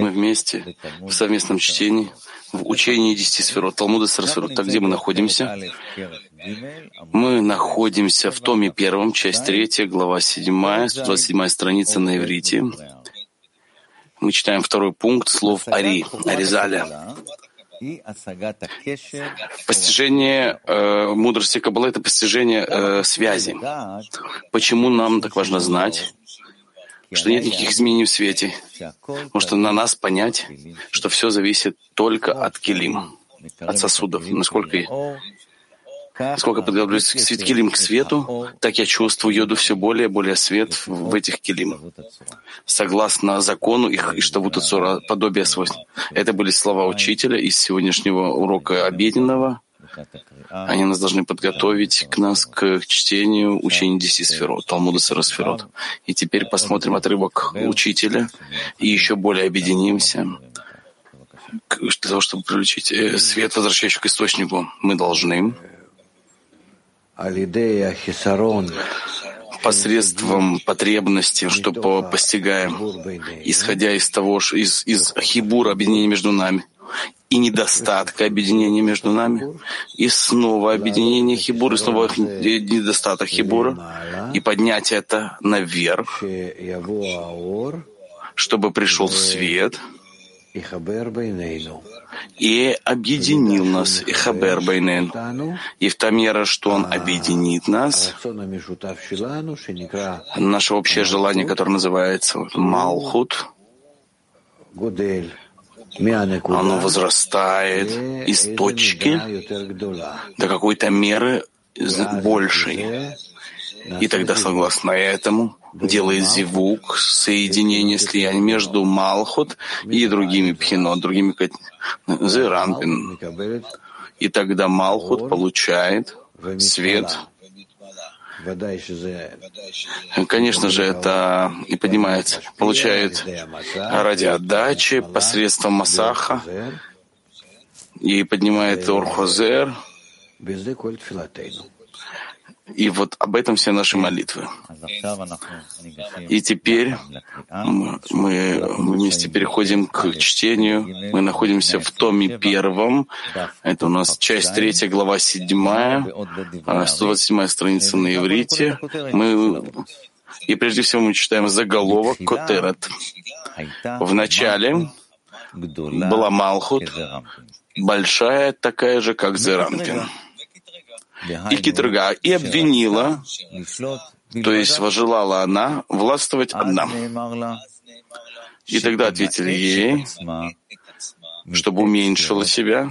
Мы вместе в совместном чтении, в учении десяти сферот Талмуда Сарасферот, там, где мы находимся. Мы находимся в томе первом, часть третья, глава седьмая, 127 страница на иврите. Мы читаем второй пункт слов Ари, Аризаля. Постижение э, мудрости Каббала — это постижение э, связи. Почему нам так важно знать, что нет никаких изменений в свете? Потому что на нас понять, что все зависит только от килим, от сосудов. Насколько Сколько подготовлюсь свет килим к свету, так я чувствую йоду все более и более свет в этих килим. Согласно закону их Иштавута Цура, подобие свойств. Это были слова учителя из сегодняшнего урока обеденного. Они нас должны подготовить к нас к чтению учения десяти сферот, Талмуда Сарасферот. И теперь посмотрим отрывок учителя и еще более объединимся для того, чтобы привлечь э, свет, возвращающий к источнику. Мы должны посредством потребности, что постигаем, исходя из того, из, из хибура объединения между нами, и недостатка объединения между нами, и снова объединение хибура, и снова недостаток хибура, и поднять это наверх, чтобы пришел свет — и объединил нас, и Хабер Байнен, и в та мера, что Он объединит нас, наше общее желание, которое называется Малхут, оно возрастает из точки до какой-то меры большей. И тогда, согласно этому, делает зивук, соединение, слияние между Малхут и другими пхинот, другими Зеранпин. И тогда Малхут получает свет. Конечно же, это и поднимается, получает ради отдачи посредством Масаха. И поднимает Орхозер, и вот об этом все наши молитвы. И теперь мы, вместе переходим к чтению. Мы находимся в томе первом. Это у нас часть третья, глава седьмая, 127 страница на иврите. Мы и прежде всего мы читаем заголовок Котерет. В начале была Малхут, большая такая же, как Зеранпин и Китрга, и обвинила, то есть возжелала она властвовать одна. И тогда ответили ей, чтобы уменьшила себя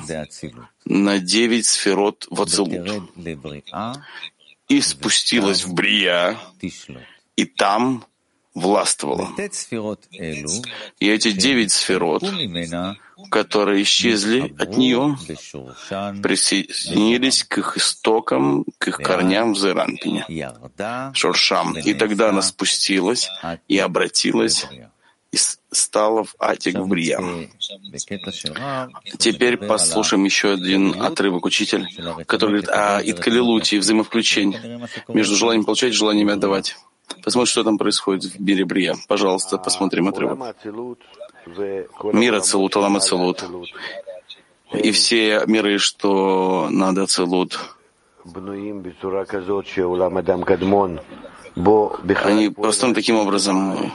на девять сферот в Ацелут, и спустилась в Брия, и там властвовала. И эти девять сферот которые исчезли от нее, присоединились к их истокам, к их корням в Зеранпине, Шуршам. И тогда она спустилась и обратилась и стала в Атик в Брия. Теперь послушаем еще один отрывок учитель, который говорит о Иткалилуте, взаимовключении между желанием получать и желанием отдавать. Посмотрим, что там происходит в мире Брия. Пожалуйста, посмотрим отрывок. Мир Ацелут, Алам Ацелут. И все миры, что надо Ацелут, они построены таким образом.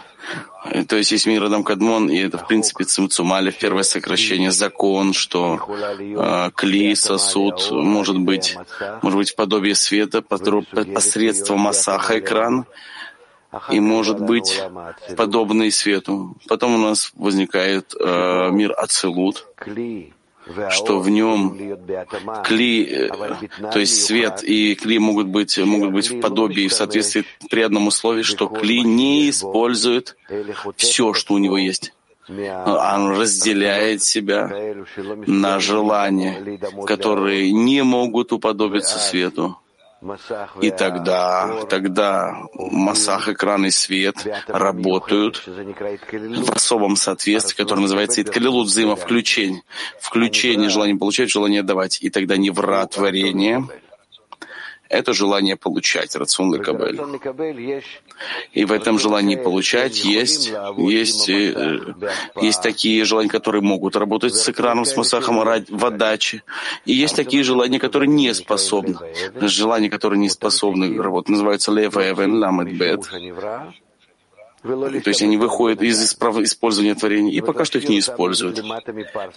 То есть есть мир Адам Кадмон, и это, в принципе, Цимцумалев, первое сокращение, закон, что э, кли, сосуд, может быть, может быть, подобие света посредством масаха экран, и может быть подобный свету. Потом у нас возникает э, мир Ацелут, что в нем кли, э, то есть свет и кли могут быть, могут быть в подобии, в соответствии при одном условии, что кли не использует все, что у него есть. Он разделяет себя на желания, которые не могут уподобиться свету. И тогда, тогда массах, экран и свет работают в особом соответствии, которое называется иткалилут взаимовключение. Включение, желание получать, желание давать. И тогда невра творения это желание получать, рацион кабель. И в этом желании получать есть, есть, э, есть такие желания, которые могут работать с экраном, с масахом в отдаче, и есть такие желания, которые не способны. Желания, которые не способны работать, называются левэвен, ламэдбет. То есть они выходят из использования творений, и пока что их не используют.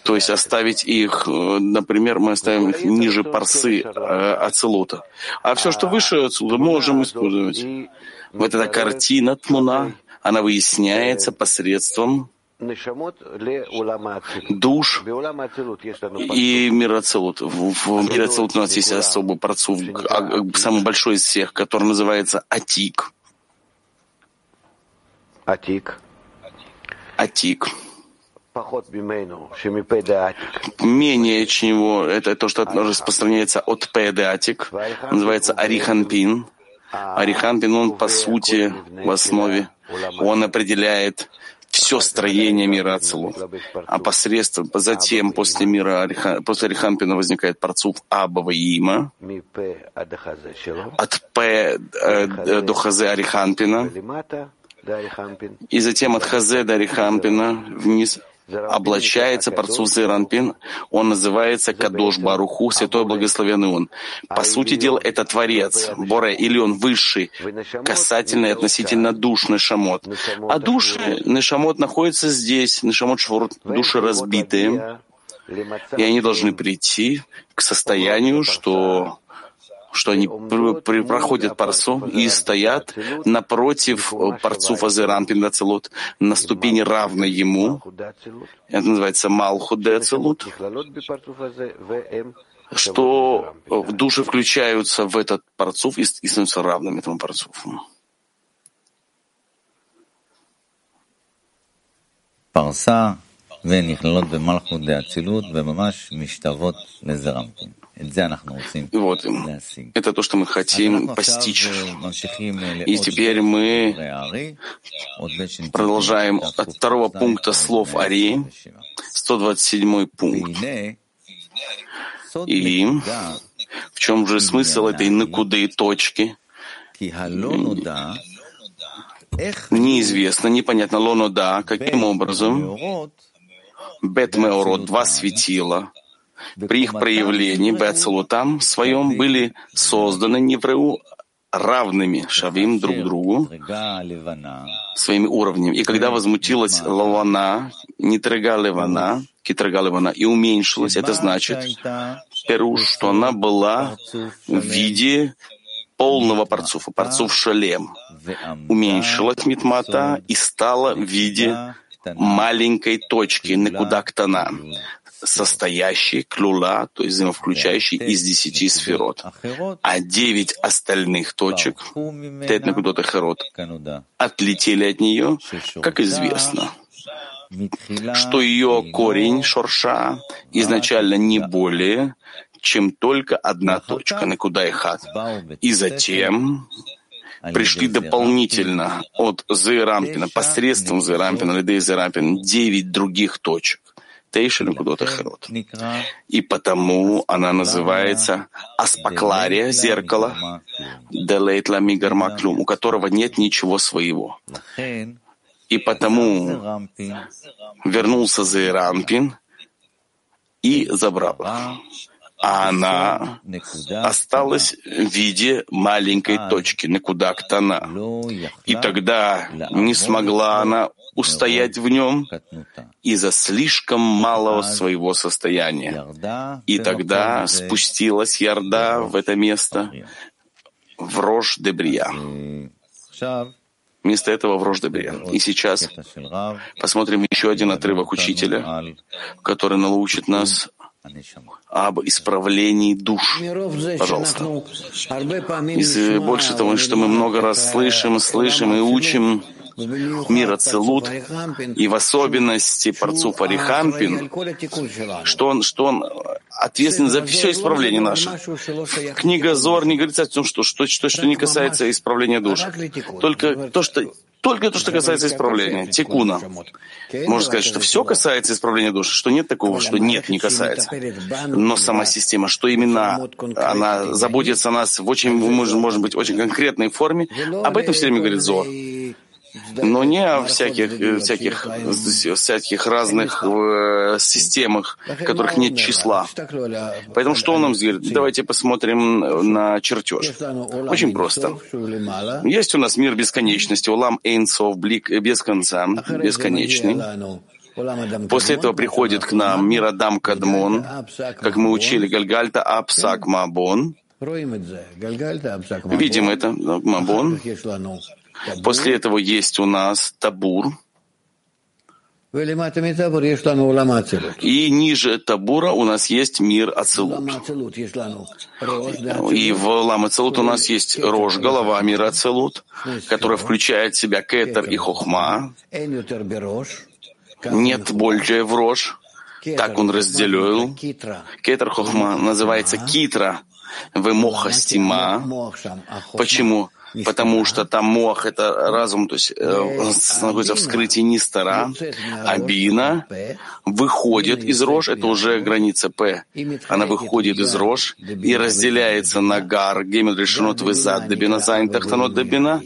То есть оставить их, э, например, мы оставим их ниже парсы э, ацелута. А все, что выше ацелута, можем использовать. Вот эта картина тмуна, она выясняется посредством душ и мир Ацелут. В, мире Ацелут у нас есть особый парцув, а, самый большой из всех, который называется Атик. Атик. Атик. Менее чего, это то, что распространяется от Педатик, называется Ариханпин. Ариханпин, он по сути, в основе, он определяет все строение мира Ацелу. А посредством, затем, после мира, после Ариханпина возникает парцув Абава Има, от П э, до Хазе Ариханпина, и затем от Хазе до Рихампина вниз облачается Парцуф Зеранпин, он называется Кадош Баруху, Святой Благословенный Он. По сути дела, это Творец, Боре, или Он высший, касательно и относительно душ Нешамот. А души Нешамот находятся здесь, Нешамот Швур, души разбитые, и они должны прийти к состоянию, что что они проходят парсу и стоят напротив парцу Фазерампин Дацелут на ступени равной ему. Это называется Малхуд Дацелут что в души включаются в этот парцуф и становятся равными этому парцуфу. פרסה ונכללות במלכות דאצילות וממש משתוות לזרמפין. вот, это то, что мы хотим постичь. И теперь мы продолжаем от второго пункта слов Ари, 127 пункт. И в чем же смысл этой накуды точки? Неизвестно, непонятно, лоно да, каким образом? Бет Меород, два светила, при их проявлении Бецелутам своем были созданы невреу равными шавим друг другу. своими уровнями. И когда возмутилась Лавана, Нитрега Левана, Китрега Левана, и уменьшилась, это значит, Перуш, что она была в виде полного парцуфа, парцуф шалем, уменьшилась Митмата и стала в виде маленькой точки, Некудактана, состоящий клюла, то есть взаимовключающий из десяти сферот. А девять остальных точек, тет херот, отлетели от нее, как известно. Что ее корень шорша изначально не более, чем только одна точка, на куда их И затем пришли дополнительно от Зерампина, посредством Зерампина, Лидей Зерампина, девять других точек. И потому она называется Аспаклария, зеркало, Делейтла Мигармаклюм, у которого нет ничего своего. И потому вернулся Зейрампин и забрал а она осталась в виде маленькой точки, Некудактана. И тогда не смогла она устоять в нем из-за слишком малого своего состояния. И тогда спустилась Ярда в это место, в рожь Дебрия. Вместо этого в рожь Дебрия. И сейчас посмотрим еще один отрывок учителя, который научит нас об исправлении душ. Пожалуйста. Из больше того, что мы много раз слышим, слышим и учим, мира Целут, и в особенности Парцуф Арихампин, что он, что он ответственен за все исправление наше. Книга Зор не говорит о том, что, что, что, что не касается исправления душ. Только то, что только то, что касается исправления, тикуна. Можно сказать, что все касается исправления души, что нет такого, что нет, не касается. Но сама система, что именно она заботится о нас в очень, может, может быть, очень конкретной форме, об этом все время говорит Зор но не о всяких, э, всяких, всяких разных э, системах, которых нет числа. Поэтому что он нам сделает? Давайте посмотрим на чертеж. Очень просто. Есть у нас мир бесконечности, улам эйнсов, блик без конца, бесконечный. После этого приходит к нам мир Адам Кадмон, как мы учили Гальгальта Апсак Мабон. Видим это, Мабон. После этого есть у нас табур. И ниже табура у нас есть мир Ацелут. И в Лам Ацелут у нас есть рожь, голова мира Ацелут, которая включает в себя кетер и хохма. Нет больше в рожь. Так он разделил. Кетер хохма называется китра. Вемоха стима. Почему? Потому что там мох — это разум, то есть э, находится в скрытии Нистара, а бина выходит из рож, это уже граница П. Она выходит из рож и разделяется на гар, гемед решенот вызад дебина, зайн тахтанот дебина,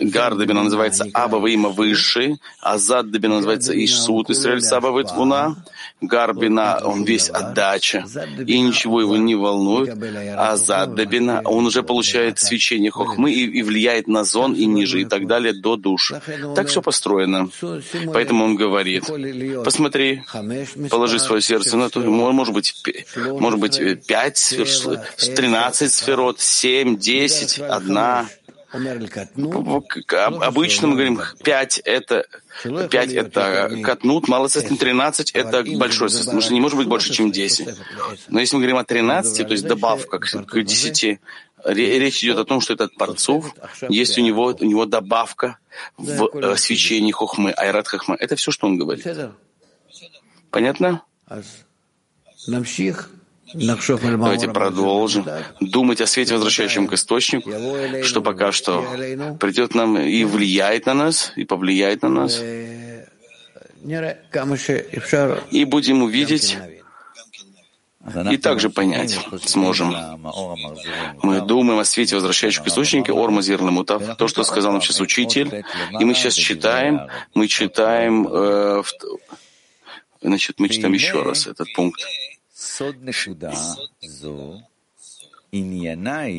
Гар Дебина называется Аба имя высший, а Зад Дебина называется Ишсут, Исраиль Саба Витвуна, Гарбина, он весь отдача, и ничего его не волнует, а Заддабина, он уже получает свечение хохмы и, и влияет на зон и ниже, и так далее, до души. Так все построено. Поэтому он говорит, посмотри, положи свое сердце на то, может быть, может быть, пять, тринадцать сферот, семь, десять, одна, Обычно мы говорим, 5 это, 5 это катнут, малосостоятельный, 13 это большой состояние, потому что не может быть больше, чем 10. Но если мы говорим о 13, то есть добавка к 10, речь идет о том, что этот парцов, есть у него, у него добавка в свечении хохмы, айрат хохмы. Это все, что он говорит. Понятно? Давайте продолжим думать о свете, возвращающем к источнику, что пока что придет нам и влияет на нас, и повлияет на нас. И будем увидеть и также понять сможем. Мы думаем о свете, возвращающем к источнику, Ормазир Мутав, то, что сказал нам сейчас учитель, и мы сейчас читаем, мы читаем, э, значит, мы читаем еще раз этот пункт.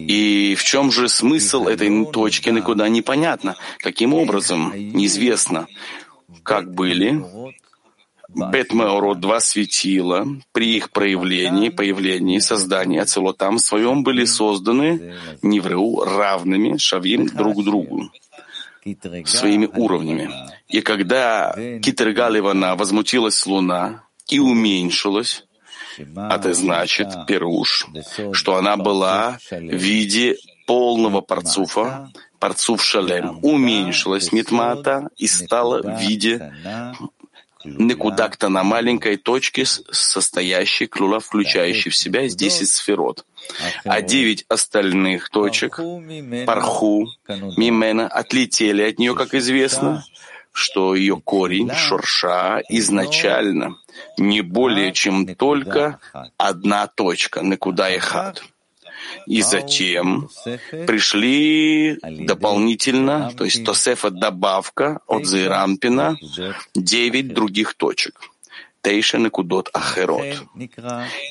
И в чем же смысл этой точки никуда непонятно? Каким образом? Неизвестно. Как были? Бетмеород, два светила, при их проявлении, появлении, создании Ацелотам своем были созданы Невреу равными Шавим друг другу. Своими уровнями. И когда Китергаливана возмутилась луна и уменьшилась, а это значит, Перуш, что она была в виде полного парцуфа, парцуф шалем, уменьшилась митмата и стала в виде некудакта на маленькой точке, состоящей клюла, включающей в себя 10 сферот. А девять остальных точек, парху, мимена, отлетели от нее, как известно, что ее корень, шурша, изначально не более чем только одна точка, некуда и хат. И затем пришли дополнительно, то есть Тосефа добавка от Зейрампина, девять других точек. Тейша Некудот Ахерот.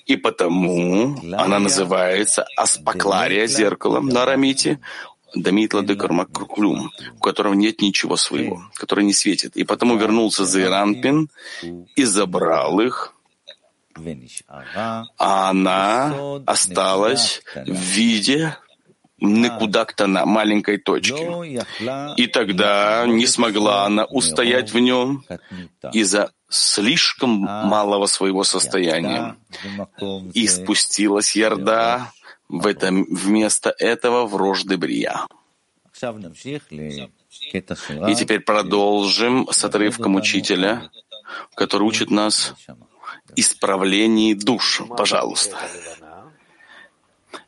И потому она называется Аспаклария зеркалом на арамите, Дамитла де Кармакклюм, у которого нет ничего своего, который не светит. И потому вернулся Зейранпин и забрал их, а она осталась в виде некуда-то на маленькой точке. И тогда не смогла она устоять в нем из-за слишком малого своего состояния. И спустилась Ярда в этом, вместо этого в рожь Дебрия. И теперь продолжим с отрывком учителя, который учит нас исправлении душ. Пожалуйста.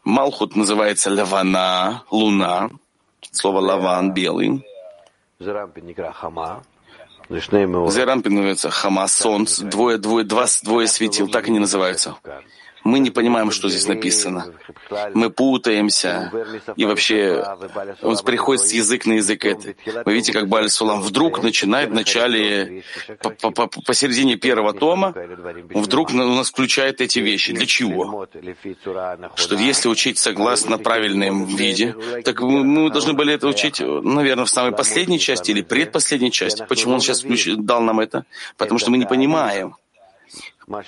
Малхут называется лавана, луна, слово лаван, белый. Зерампин называется Хама, солнце, двое, двое, два, двое светил, так они называются. Мы не понимаем, что здесь написано. Мы путаемся. И вообще, он приходит с язык на язык. Это. Вы видите, как Баль Сулам вдруг начинает в начале, посередине первого тома, вдруг у нас включает эти вещи. Для чего? Что если учить согласно правильному виде, так мы должны были это учить, наверное, в самой последней части или предпоследней части. Почему он сейчас дал нам это? Потому что мы не понимаем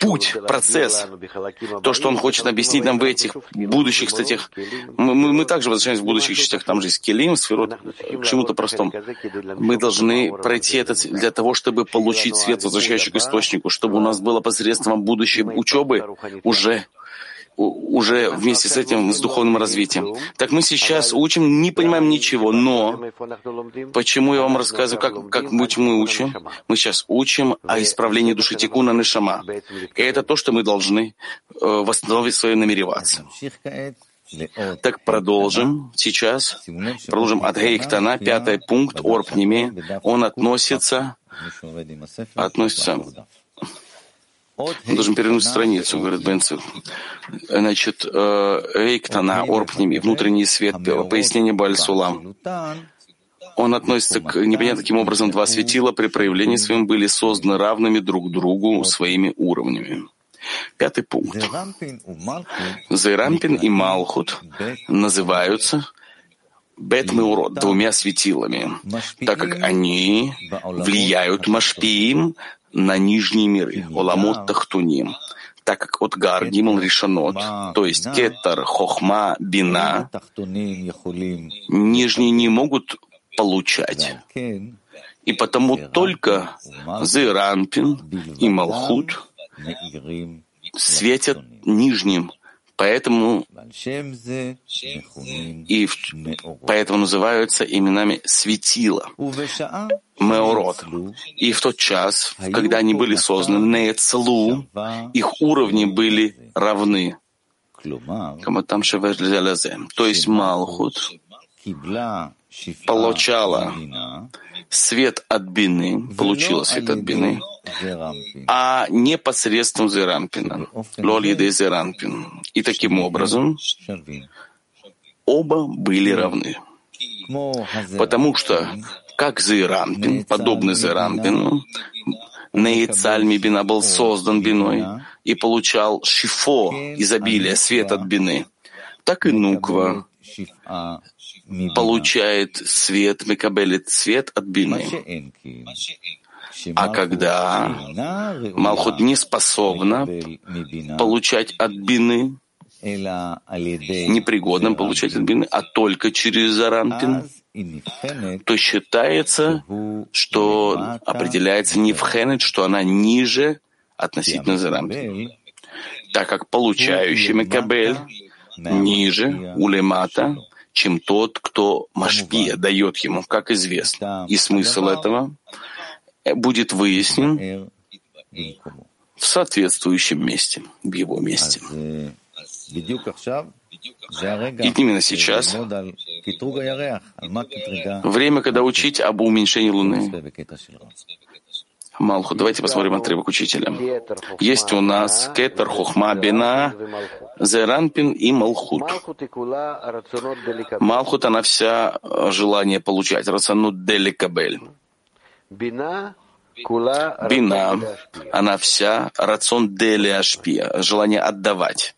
путь, процесс, то, что он хочет объяснить нам в этих будущих статьях. Мы, мы, мы также возвращаемся в будущих частях, там же есть келим, сферот, к чему-то простому. Мы должны пройти это для того, чтобы получить свет, возвращающий к источнику, чтобы у нас было посредством будущей учебы уже уже вместе с этим, с духовным развитием. Так мы сейчас учим, не понимаем ничего, но почему я вам рассказываю, как, как быть мы учим? Мы сейчас учим о исправлении души Тикуна Нишама. И это то, что мы должны э, восстановить свое намереваться. Так продолжим сейчас. Продолжим от Гейктана, пятый пункт, Орпними. Он относится, относится мы должен перевернуть страницу, говорит Бенцев. Значит, Эйктана, Орпними, внутренний свет, пояснение Бальсулам. Он относится к непонятно каким образом два светила при проявлении своим были созданы равными друг другу своими уровнями. Пятый пункт. Зайрампин и Малхут называются Бет Меурот, двумя светилами, так как они влияют Машпиим на нижние миры, Оламот Тахтуним, так как от Гар Гимл Ришанот, то есть Кетар, Хохма, Бина, нижние не могут получать. И потому только Зеранпин и Малхут светят нижним, Поэтому и поэтому называются именами светила, Меород. И в тот час, когда они были созданы, Нецлу, их уровни были равны. То есть Малхут получала свет от бины, получила свет от бины, а не посредством Зерампина, Лолиды Зерампин. И таким образом оба были равны. Потому что, как Зерампин, подобный Зерампину, Нейцальми Бина был создан биной и получал шифо, изобилие, свет от бины, так и Нуква получает свет, Мекабелит свет от бины. А когда Малхут не способна получать от бины, непригодным получать от бины, а только через Зарампин, то считается, что определяется не в Хенет, что она ниже относительно Зарампин. Так как получающий Мекабель ниже улемата, чем тот, кто Машпия дает ему, как известно. И смысл этого будет выяснен в соответствующем месте, в его месте. И именно сейчас время, когда учить об уменьшении Луны. Малху, давайте посмотрим отрывок учителя. Есть у нас Кетер, Хохма, Бина, Зеранпин и Малхут. Малхут, она вся желание получать. Рацанут Деликабель. Бина, она вся рацион дели ашпия, желание отдавать,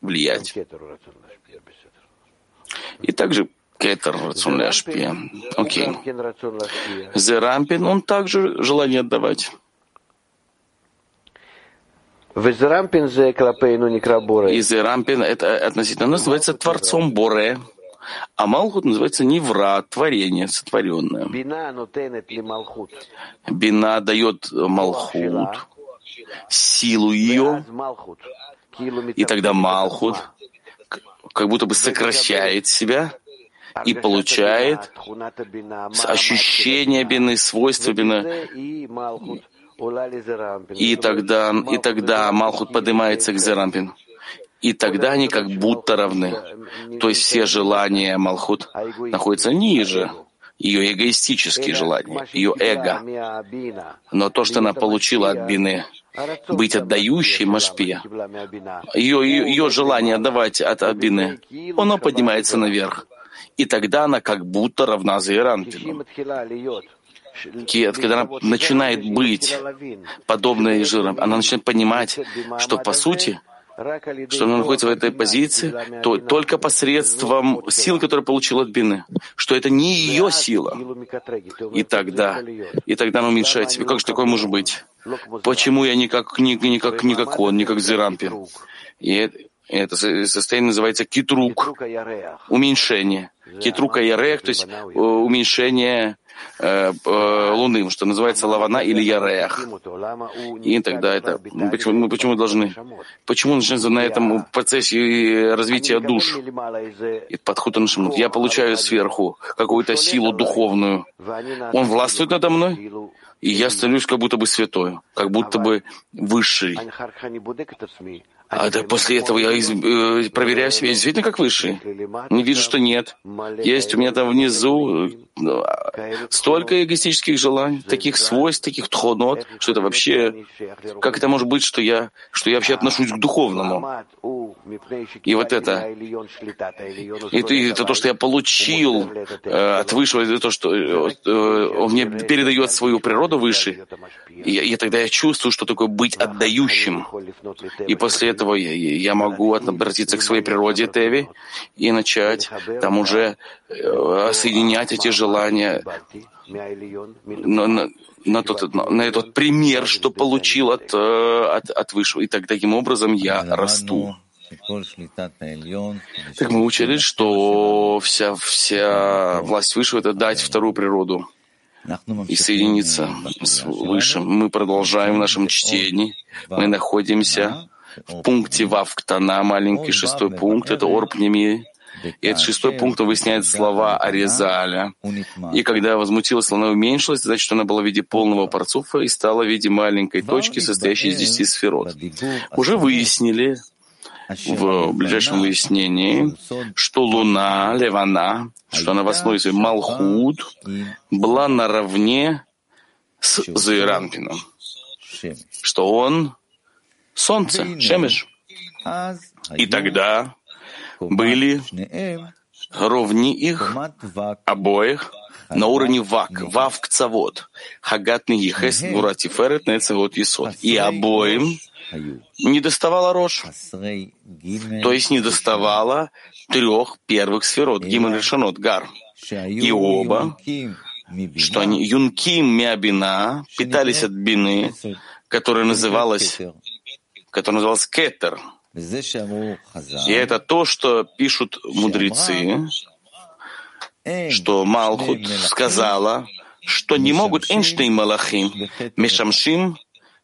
влиять. И также кетер рацион ашпия. Окей. Зерампин, он также желание отдавать. И Зерампин, это относительно нас называется Творцом Боре. А Малхут называется Невра, творение, сотворенное. Бина дает Малхут, силу ее, и тогда Малхут как будто бы сокращает себя и получает ощущение бины, свойства бины. И тогда, и тогда Малхут поднимается к Зерампину и тогда они как будто равны. То есть все желания Малхут находятся ниже. ее эгоистические желания, ее эго. Но то, что она получила от Бины, быть отдающей Машпия, ее, ее, ее желание отдавать от Абины, оно поднимается наверх. И тогда она как будто равна Заиранпину. Когда она начинает быть подобной жиром, она начинает понимать, что по сути — что она находится в этой позиции, то только посредством сил, которые получила от Бины, что это не ее сила. И тогда, и тогда она уменьшает себя. Как же такое может быть? Почему я не как, не, не как, не как он, не как Зирампи? И это состояние называется китрук, уменьшение. Китрука ярех, то есть э, уменьшение Э, э, Луны, что называется Лавана или Ярех. И тогда это... Почему, мы почему должны... Почему начинается на этом процессе развития душ? И подход на Я получаю сверху какую-то силу духовную. Он властвует надо мной, и я становлюсь как будто бы святой, как будто бы высший. А да, после этого я из, э, проверяю себя, действительно как высший. Не вижу, что нет. Есть у меня там внизу э, столько эгоистических желаний, таких свойств, таких тхонот, что это вообще... Как это может быть, что я, что я вообще отношусь к духовному? И вот это... Это, это то, что я получил э, от высшего, это то, что э, э, он мне передает свою природу выше. И, и тогда я чувствую, что такое быть отдающим. И после этого я, я могу обратиться к своей природе Теви и начать там уже э, соединять эти желания на, на, на, тот, на, на этот пример, что получил от, э, от, от Высшего. И так, таким образом я расту. Так мы учили, что вся, вся власть Высшего — это дать вторую природу и соединиться с Высшим. Мы продолжаем в нашем чтении. Мы находимся в пункте Вавктана, маленький шестой пункт, это Орпнеми. И этот шестой пункт выясняет слова Аризаля. И когда возмутилась, она уменьшилась, значит, она была в виде полного парцуфа и стала в виде маленькой точки, состоящей из десяти сферот. Уже выяснили в ближайшем выяснении, что Луна, Левана, что она в основе своей Малхуд, была наравне с Зайрампином, что он солнце, шемеш. И тогда были ровни их обоих на уровне вак, вав кцавод, хагат нигихес, гуратиферет, нецевод есот. И обоим не доставала рожь, то есть не доставала трех первых сферот, гимн решенот, гар. И оба, что они юнким миабина, питались от бины, которая называлась который назывался Кетер. И это то, что пишут мудрецы, что Малхут сказала, что не могут Эйнштейн Малахим, Мешамшим,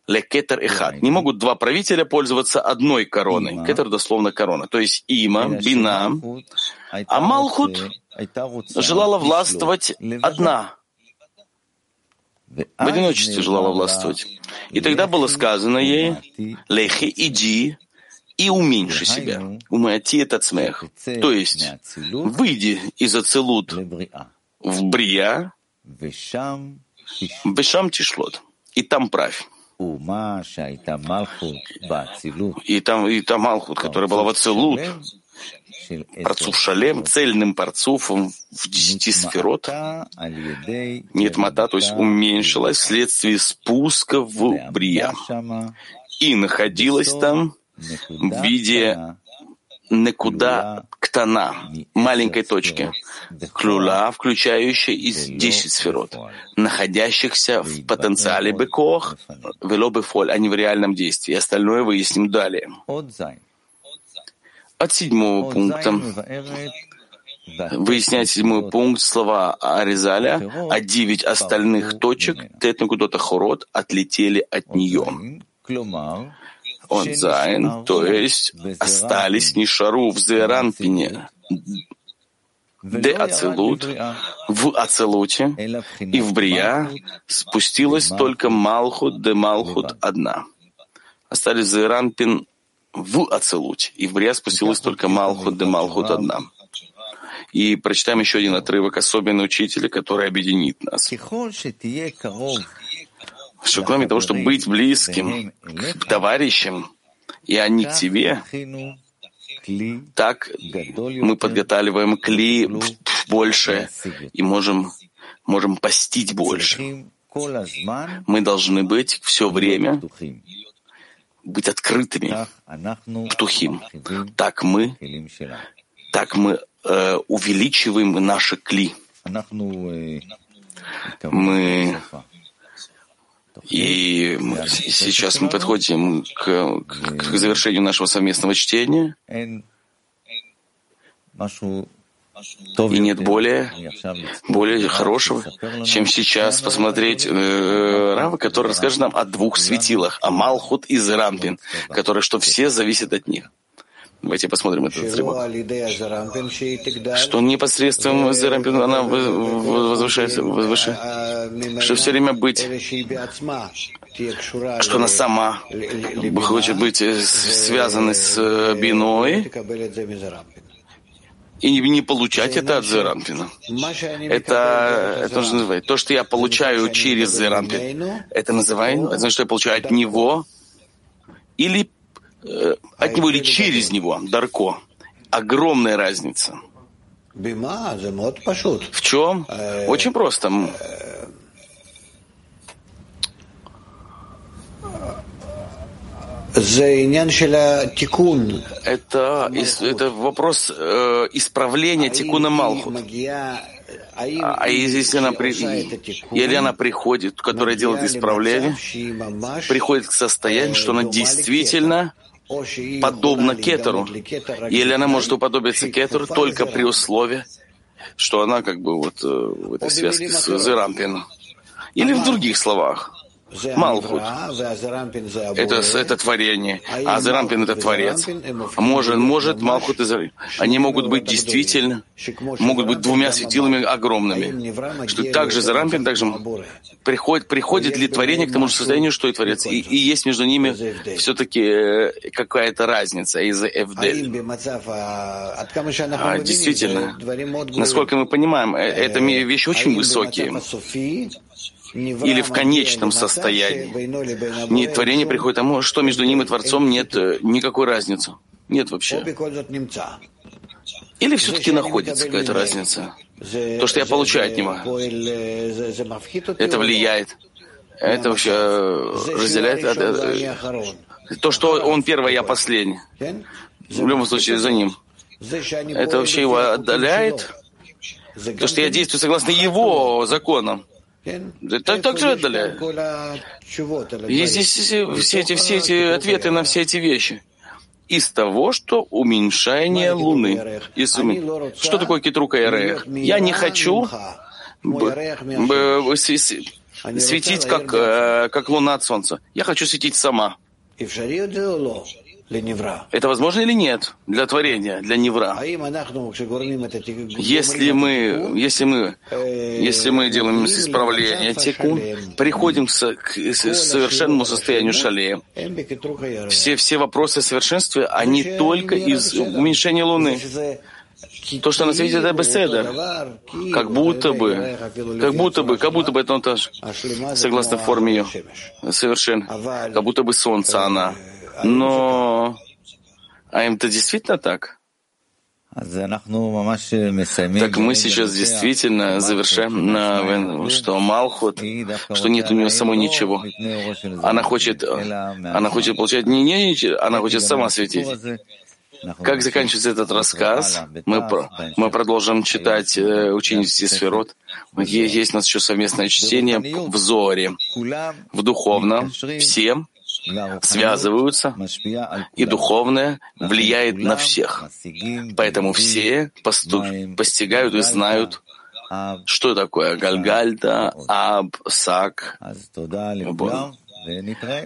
Лекетер Эхад. Не могут два правителя пользоваться одной короной. Кетер дословно корона. То есть Има, Бина. А Малхут желала властвовать одна. В одиночестве желала властвовать. И тогда было сказано ей, «Лехи, иди и уменьши себя, умати этот смех». То есть, выйди из Ацелут в Брия, Бешам Тишлот, и там правь. И там, и там Малхут, которая была в Ацелут, Парцуф Шалем, цельным парцуфом в десяти сферот, Нетмата, то есть уменьшилась вследствие спуска в Брия и находилась там в виде некуда ктана, маленькой точки, клюла, включающая из 10 сферот, находящихся в потенциале бекох, вело бефоль, а не в реальном действии. Остальное выясним далее. От седьмого пункта. выясняет седьмой пункт слова Аризаля, а девять остальных точек Тетнакудота Хорот отлетели от нее. Он Зайн, то есть остались Нишару в Зеранпине, де Ацелут, в Ацелуте и в Брия спустилась только Малхут де Малхут одна. Остались Зеранпин в Ацелуте, и в Брия спустилась только Малхут де Малхут одна. И прочитаем еще один отрывок особенный учителя, который объединит нас. Что кроме того, чтобы быть близким к товарищам, и они к тебе, так мы подготавливаем кли больше и можем, можем постить больше. Мы должны быть все время быть открытыми, птухим. Так мы, так мы э, увеличиваем наши кли. Мы и сейчас мы подходим к, к, к завершению нашего совместного чтения. И нет более, более хорошего, чем сейчас посмотреть э, Рава, который расскажет нам о двух светилах, о Малхут и Зерампин, которые, что все зависят от них. Давайте посмотрим этот отрывок. Что непосредственно Зерампин, она возвышается, возвышается, что все время быть, что она сама хочет быть связанной с Биной, и не получать это от Зерампина. Это, это нужно называть. То, что я получаю через Зерампин, это называем, это значит, что я получаю от него или э, от него или через него, Дарко. Огромная разница. В чем? Очень просто. Это, это вопрос э, исправления тикуна Малхут. А если она, при... или она приходит, которая делает исправление, приходит к состоянию, что она действительно подобна кетеру, или она может уподобиться кетеру только при условии, что она как бы вот э, в этой связке с Зерампином. Или в других словах. Малхут. Это, это творение, а Азерампин — это творец. Может, может Малхут и Зарампин. Они могут быть действительно, могут быть двумя светилами огромными. Что также Зарампин также приходит, приходит ли творение к тому же состоянию, что и творец. И, и есть между ними все-таки э, какая-то разница из Эвдель. А, действительно, насколько мы понимаем, э, это вещи очень высокие или в конечном состоянии. Не, творение приходит к тому, что между ним и Творцом нет э, никакой разницы. Нет вообще. Или все-таки находится какая-то разница? То, что я получаю от него, это влияет. Это вообще э, разделяет. Э, то, что он первый, я последний. В любом случае, за ним. Это вообще его отдаляет. То, что я действую согласно его законам. Так, так же отдаляет. И здесь все эти, все эти ответы на все эти вещи. Из того, что уменьшение Луны. Из. Что такое Китрука и Рех? Я не хочу светить, как, э, как Луна от Солнца. Я хочу светить сама. Это возможно или нет для творения, для невра? А если мы, если мы, если мы делаем исправление тикун, приходим к, совершенному состоянию шалея, все, все вопросы совершенства, они только из уменьшения Луны. То, что на свете это беседа, как будто бы, как будто бы, как будто бы это тоже, согласно форме ее, совершенно, как будто бы солнце она. Но а им-то действительно так? Так мы сейчас действительно завершаем на что Малхут, что нет у нее самой ничего. Она хочет, она хочет получать не, не, не она хочет сама светить. Как заканчивается этот рассказ? Мы, мы продолжим читать э, учение Сферот. Есть у нас еще совместное чтение в Зоре, в духовном, всем, связываются, и духовное влияет на всех. Поэтому все постигают и знают, что такое Гальгальта, Аб, Сак.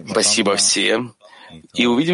Спасибо всем. И увидимся